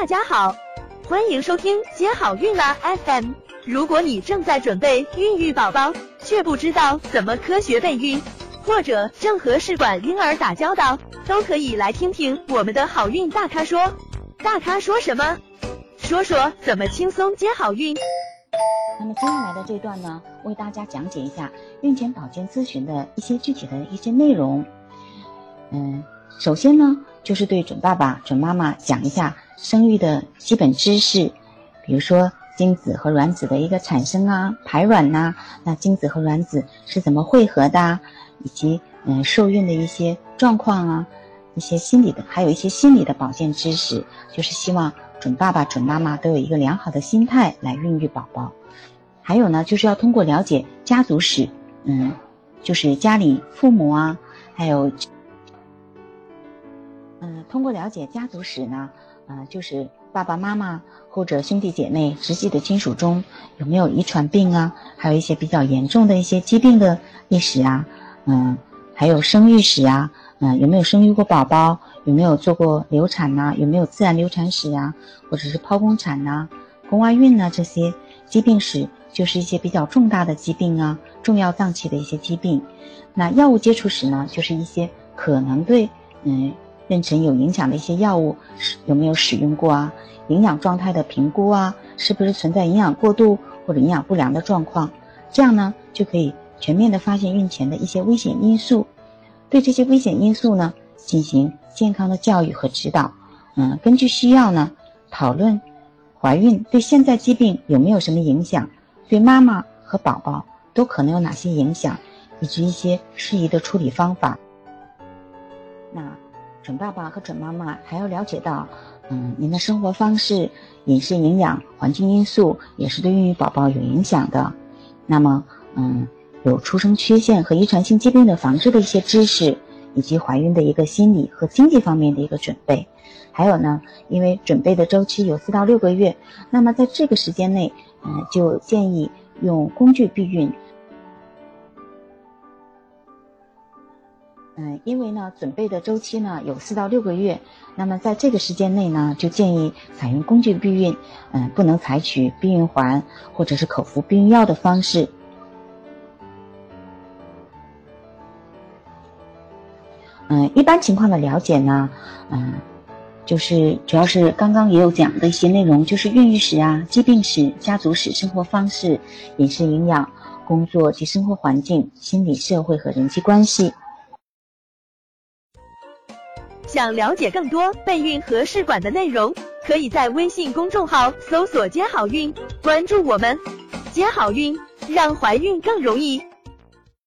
大家好，欢迎收听接好运啦 FM。如果你正在准备孕育宝宝，却不知道怎么科学备孕，或者正和试管婴儿打交道，都可以来听听我们的好运大咖说。大咖说什么？说说怎么轻松接好运。那么接下来的这段呢，为大家讲解一下孕前保健咨询的一些具体的一些内容。嗯，首先呢，就是对准爸爸、准妈妈讲一下生育的基本知识，比如说精子和卵子的一个产生啊、排卵呐，那精子和卵子是怎么汇合的，以及嗯受孕的一些状况啊，一些心理的，还有一些心理的保健知识，就是希望准爸爸、准妈妈都有一个良好的心态来孕育宝宝。还有呢，就是要通过了解家族史，嗯，就是家里父母啊，还有。嗯，通过了解家族史呢，呃，就是爸爸妈妈或者兄弟姐妹直系的亲属中有没有遗传病啊，还有一些比较严重的一些疾病的历史啊，嗯，还有生育史啊，嗯，有没有生育过宝宝，有没有做过流产呐，有没有自然流产史啊，或者是剖宫产呐、宫外孕呐这些疾病史，就是一些比较重大的疾病啊，重要脏器的一些疾病。那药物接触史呢，就是一些可能对嗯。妊娠有影响的一些药物有没有使用过啊？营养状态的评估啊，是不是存在营养过度或者营养不良的状况？这样呢，就可以全面的发现孕前的一些危险因素，对这些危险因素呢进行健康的教育和指导。嗯，根据需要呢，讨论怀孕对现在疾病有没有什么影响，对妈妈和宝宝都可能有哪些影响，以及一些适宜的处理方法。那。准爸爸和准妈妈还要了解到，嗯，您的生活方式、饮食、营养、环境因素也是对孕育宝宝有影响的。那么，嗯，有出生缺陷和遗传性疾病的防治的一些知识，以及怀孕的一个心理和经济方面的一个准备。还有呢，因为准备的周期有四到六个月，那么在这个时间内，嗯，就建议用工具避孕。嗯，因为呢，准备的周期呢有四到六个月，那么在这个时间内呢，就建议采用工具避孕，嗯，不能采取避孕环或者是口服避孕药的方式。嗯，一般情况的了解呢，嗯，就是主要是刚刚也有讲的一些内容，就是孕育史啊、疾病史、家族史、生活方式、饮食营养、工作及生活环境、心理社会和人际关系。想了解更多备孕和试管的内容，可以在微信公众号搜索“接好运”，关注我们，接好运，让怀孕更容易。